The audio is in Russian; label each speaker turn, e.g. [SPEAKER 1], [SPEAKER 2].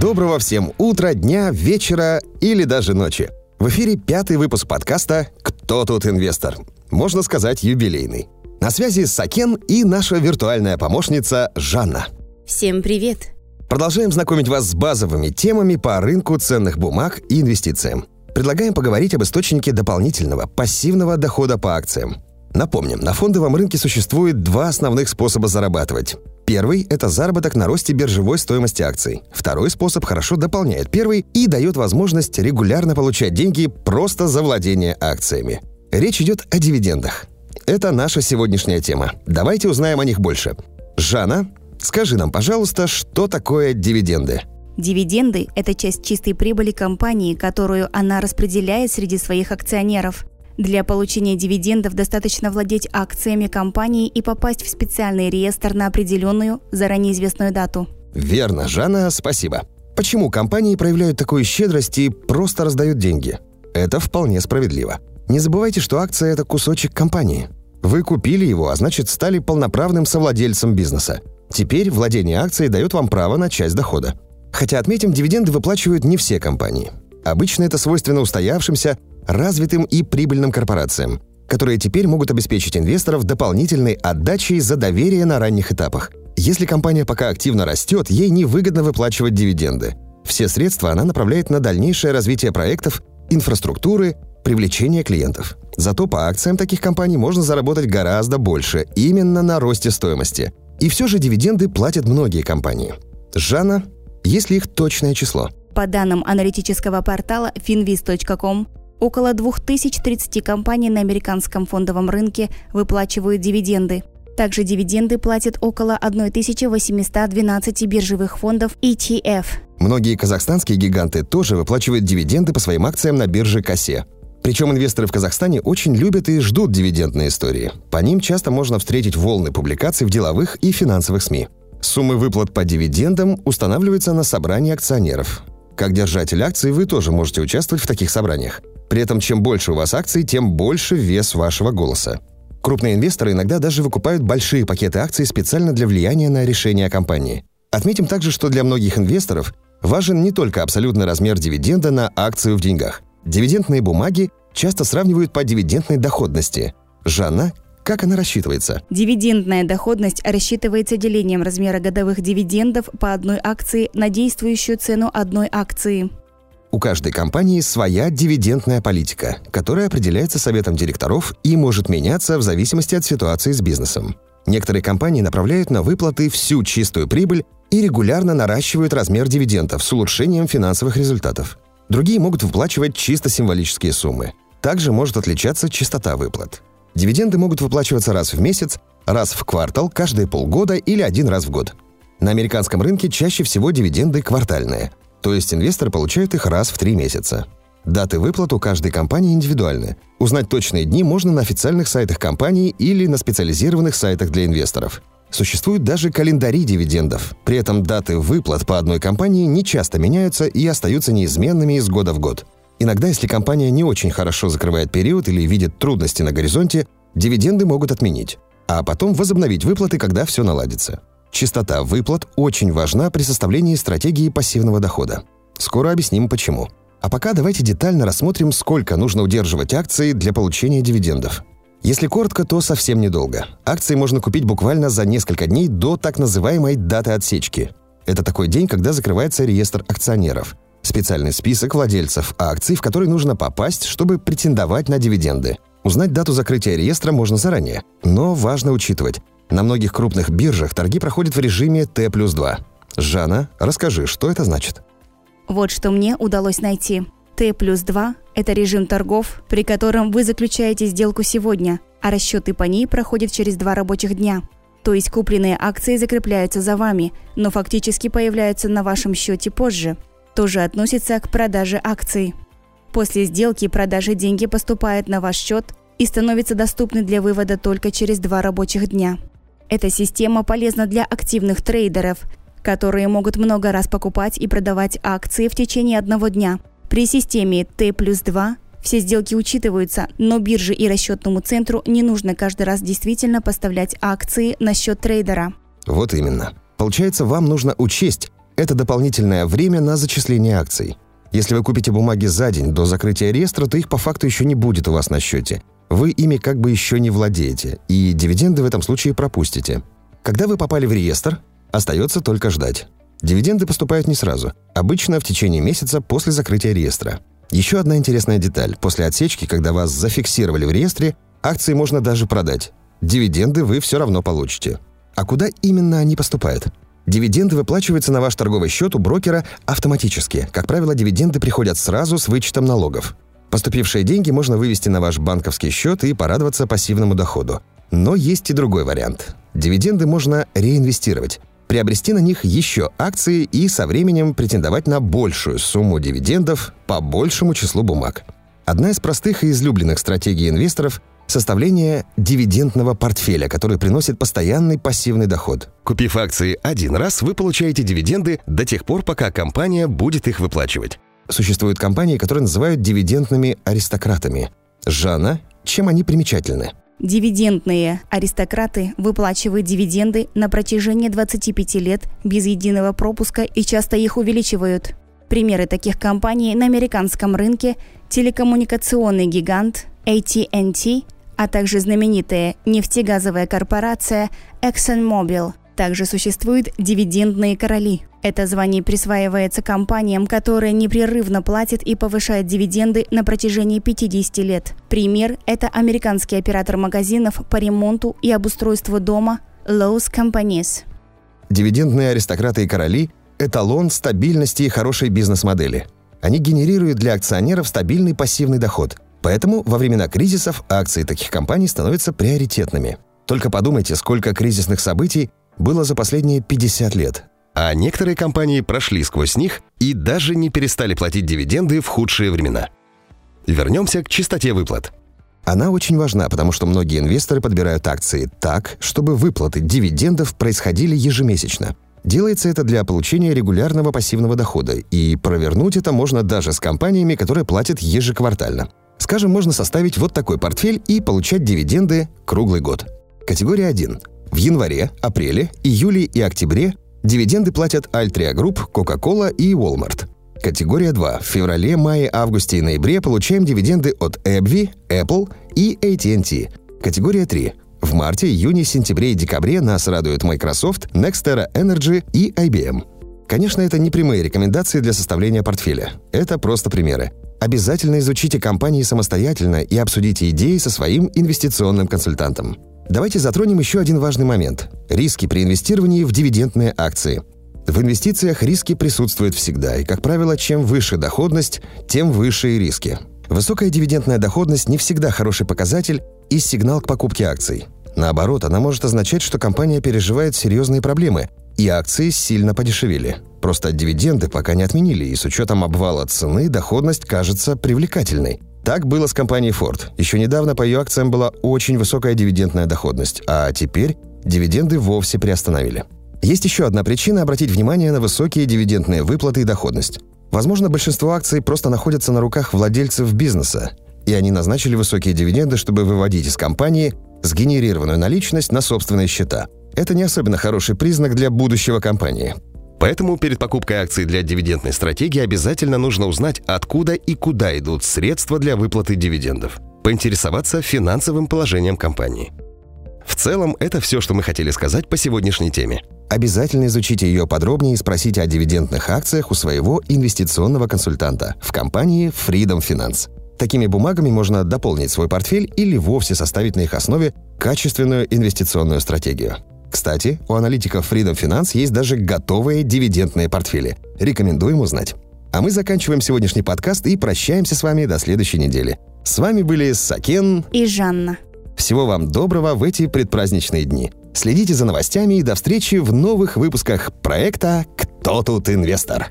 [SPEAKER 1] Доброго всем утра, дня, вечера или даже ночи. В эфире пятый выпуск подкаста «Кто тут инвестор?» Можно сказать, юбилейный. На связи Сакен и наша виртуальная помощница Жанна.
[SPEAKER 2] Всем привет!
[SPEAKER 1] Продолжаем знакомить вас с базовыми темами по рынку ценных бумаг и инвестициям. Предлагаем поговорить об источнике дополнительного пассивного дохода по акциям. Напомним, на фондовом рынке существует два основных способа зарабатывать. Первый – это заработок на росте биржевой стоимости акций. Второй способ хорошо дополняет первый и дает возможность регулярно получать деньги просто за владение акциями. Речь идет о дивидендах. Это наша сегодняшняя тема. Давайте узнаем о них больше. Жанна, скажи нам, пожалуйста, что такое дивиденды?
[SPEAKER 2] Дивиденды – это часть чистой прибыли компании, которую она распределяет среди своих акционеров – для получения дивидендов достаточно владеть акциями компании и попасть в специальный реестр на определенную, заранее известную дату.
[SPEAKER 1] Верно, Жанна, спасибо. Почему компании проявляют такую щедрость и просто раздают деньги? Это вполне справедливо. Не забывайте, что акция – это кусочек компании. Вы купили его, а значит, стали полноправным совладельцем бизнеса. Теперь владение акцией дает вам право на часть дохода. Хотя, отметим, дивиденды выплачивают не все компании. Обычно это свойственно устоявшимся, развитым и прибыльным корпорациям, которые теперь могут обеспечить инвесторов дополнительной отдачей за доверие на ранних этапах. Если компания пока активно растет, ей невыгодно выплачивать дивиденды. Все средства она направляет на дальнейшее развитие проектов, инфраструктуры, привлечение клиентов. Зато по акциям таких компаний можно заработать гораздо больше, именно на росте стоимости. И все же дивиденды платят многие компании. Жанна, есть ли их точное число?
[SPEAKER 2] По данным аналитического портала finviz.com, Около 2030 компаний на американском фондовом рынке выплачивают дивиденды. Также дивиденды платят около 1812 биржевых фондов ETF.
[SPEAKER 1] Многие казахстанские гиганты тоже выплачивают дивиденды по своим акциям на бирже КАСЕ. Причем инвесторы в Казахстане очень любят и ждут дивидендные истории. По ним часто можно встретить волны публикаций в деловых и финансовых СМИ. Суммы выплат по дивидендам устанавливаются на собрании акционеров. Как держатель акций вы тоже можете участвовать в таких собраниях. При этом чем больше у вас акций, тем больше вес вашего голоса. Крупные инвесторы иногда даже выкупают большие пакеты акций специально для влияния на решения компании. Отметим также, что для многих инвесторов важен не только абсолютный размер дивиденда на акцию в деньгах. Дивидендные бумаги часто сравнивают по дивидендной доходности. Жанна, как она рассчитывается?
[SPEAKER 2] Дивидендная доходность рассчитывается делением размера годовых дивидендов по одной акции на действующую цену одной акции.
[SPEAKER 1] У каждой компании своя дивидендная политика, которая определяется советом директоров и может меняться в зависимости от ситуации с бизнесом. Некоторые компании направляют на выплаты всю чистую прибыль и регулярно наращивают размер дивидендов с улучшением финансовых результатов. Другие могут выплачивать чисто символические суммы. Также может отличаться частота выплат. Дивиденды могут выплачиваться раз в месяц, раз в квартал, каждые полгода или один раз в год. На американском рынке чаще всего дивиденды квартальные – то есть инвесторы получают их раз в три месяца. Даты выплат у каждой компании индивидуальны. Узнать точные дни можно на официальных сайтах компании или на специализированных сайтах для инвесторов. Существуют даже календари дивидендов. При этом даты выплат по одной компании не часто меняются и остаются неизменными из года в год. Иногда, если компания не очень хорошо закрывает период или видит трудности на горизонте, дивиденды могут отменить, а потом возобновить выплаты, когда все наладится. Частота выплат очень важна при составлении стратегии пассивного дохода. Скоро объясним почему. А пока давайте детально рассмотрим, сколько нужно удерживать акции для получения дивидендов. Если коротко, то совсем недолго. Акции можно купить буквально за несколько дней до так называемой даты отсечки. Это такой день, когда закрывается реестр акционеров. Специальный список владельцев акций, в который нужно попасть, чтобы претендовать на дивиденды. Узнать дату закрытия реестра можно заранее. Но важно учитывать, на многих крупных биржах торги проходят в режиме Т плюс 2. Жанна, расскажи, что это значит?
[SPEAKER 2] Вот что мне удалось найти. Т плюс 2 – это режим торгов, при котором вы заключаете сделку сегодня, а расчеты по ней проходят через два рабочих дня. То есть купленные акции закрепляются за вами, но фактически появляются на вашем счете позже. Тоже относится к продаже акций. После сделки продажи деньги поступают на ваш счет и становятся доступны для вывода только через два рабочих дня. Эта система полезна для активных трейдеров, которые могут много раз покупать и продавать акции в течение одного дня. При системе T плюс 2 все сделки учитываются, но бирже и расчетному центру не нужно каждый раз действительно поставлять акции на счет трейдера.
[SPEAKER 1] Вот именно. Получается, вам нужно учесть, это дополнительное время на зачисление акций. Если вы купите бумаги за день до закрытия реестра, то их по факту еще не будет у вас на счете. Вы ими как бы еще не владеете, и дивиденды в этом случае пропустите. Когда вы попали в реестр, остается только ждать. Дивиденды поступают не сразу, обычно в течение месяца после закрытия реестра. Еще одна интересная деталь. После отсечки, когда вас зафиксировали в реестре, акции можно даже продать. Дивиденды вы все равно получите. А куда именно они поступают? Дивиденды выплачиваются на ваш торговый счет у брокера автоматически. Как правило, дивиденды приходят сразу с вычетом налогов. Поступившие деньги можно вывести на ваш банковский счет и порадоваться пассивному доходу. Но есть и другой вариант. Дивиденды можно реинвестировать, приобрести на них еще акции и со временем претендовать на большую сумму дивидендов по большему числу бумаг. Одна из простых и излюбленных стратегий инвесторов – составление дивидендного портфеля, который приносит постоянный пассивный доход.
[SPEAKER 3] Купив акции один раз, вы получаете дивиденды до тех пор, пока компания будет их выплачивать.
[SPEAKER 1] Существуют компании, которые называют дивидендными аристократами. Жанна, чем они примечательны?
[SPEAKER 2] Дивидендные аристократы выплачивают дивиденды на протяжении 25 лет без единого пропуска и часто их увеличивают. Примеры таких компаний на американском рынке – телекоммуникационный гигант AT&T, а также знаменитая нефтегазовая корпорация ExxonMobil. Также существуют дивидендные короли. Это звание присваивается компаниям, которые непрерывно платят и повышают дивиденды на протяжении 50 лет. Пример – это американский оператор магазинов по ремонту и обустройству дома Lowe's Companies.
[SPEAKER 1] Дивидендные аристократы и короли – эталон стабильности и хорошей бизнес-модели. Они генерируют для акционеров стабильный пассивный доход – Поэтому во времена кризисов акции таких компаний становятся приоритетными. Только подумайте, сколько кризисных событий было за последние 50 лет.
[SPEAKER 3] А некоторые компании прошли сквозь них и даже не перестали платить дивиденды в худшие времена. Вернемся к чистоте выплат.
[SPEAKER 1] Она очень важна, потому что многие инвесторы подбирают акции так, чтобы выплаты дивидендов происходили ежемесячно. Делается это для получения регулярного пассивного дохода, и провернуть это можно даже с компаниями, которые платят ежеквартально. Скажем, можно составить вот такой портфель и получать дивиденды круглый год. Категория 1. В январе, апреле, июле и октябре дивиденды платят Altria Group, Coca-Cola и Walmart. Категория 2. В феврале, мае, августе и ноябре получаем дивиденды от AbbVie, Apple и AT&T. Категория 3. В марте, июне, сентябре и декабре нас радуют Microsoft, Nextera Energy и IBM. Конечно, это не прямые рекомендации для составления портфеля. Это просто примеры. Обязательно изучите компании самостоятельно и обсудите идеи со своим инвестиционным консультантом. Давайте затронем еще один важный момент – риски при инвестировании в дивидендные акции. В инвестициях риски присутствуют всегда, и, как правило, чем выше доходность, тем выше и риски. Высокая дивидендная доходность не всегда хороший показатель и сигнал к покупке акций. Наоборот, она может означать, что компания переживает серьезные проблемы, и акции сильно подешевели. Просто дивиденды пока не отменили, и с учетом обвала цены доходность кажется привлекательной. Так было с компанией Ford. Еще недавно по ее акциям была очень высокая дивидендная доходность, а теперь дивиденды вовсе приостановили. Есть еще одна причина обратить внимание на высокие дивидендные выплаты и доходность. Возможно, большинство акций просто находятся на руках владельцев бизнеса, и они назначили высокие дивиденды, чтобы выводить из компании сгенерированную наличность на собственные счета – это не особенно хороший признак для будущего компании.
[SPEAKER 3] Поэтому перед покупкой акций для дивидендной стратегии обязательно нужно узнать, откуда и куда идут средства для выплаты дивидендов. Поинтересоваться финансовым положением компании. В целом, это все, что мы хотели сказать по сегодняшней теме.
[SPEAKER 1] Обязательно изучите ее подробнее и спросите о дивидендных акциях у своего инвестиционного консультанта в компании Freedom Finance. Такими бумагами можно дополнить свой портфель или вовсе составить на их основе качественную инвестиционную стратегию. Кстати, у аналитиков Freedom Finance есть даже готовые дивидендные портфели. Рекомендуем узнать. А мы заканчиваем сегодняшний подкаст и прощаемся с вами до следующей недели. С вами были Сакен
[SPEAKER 2] и Жанна.
[SPEAKER 1] Всего вам доброго в эти предпраздничные дни. Следите за новостями и до встречи в новых выпусках проекта «Кто тут инвестор?».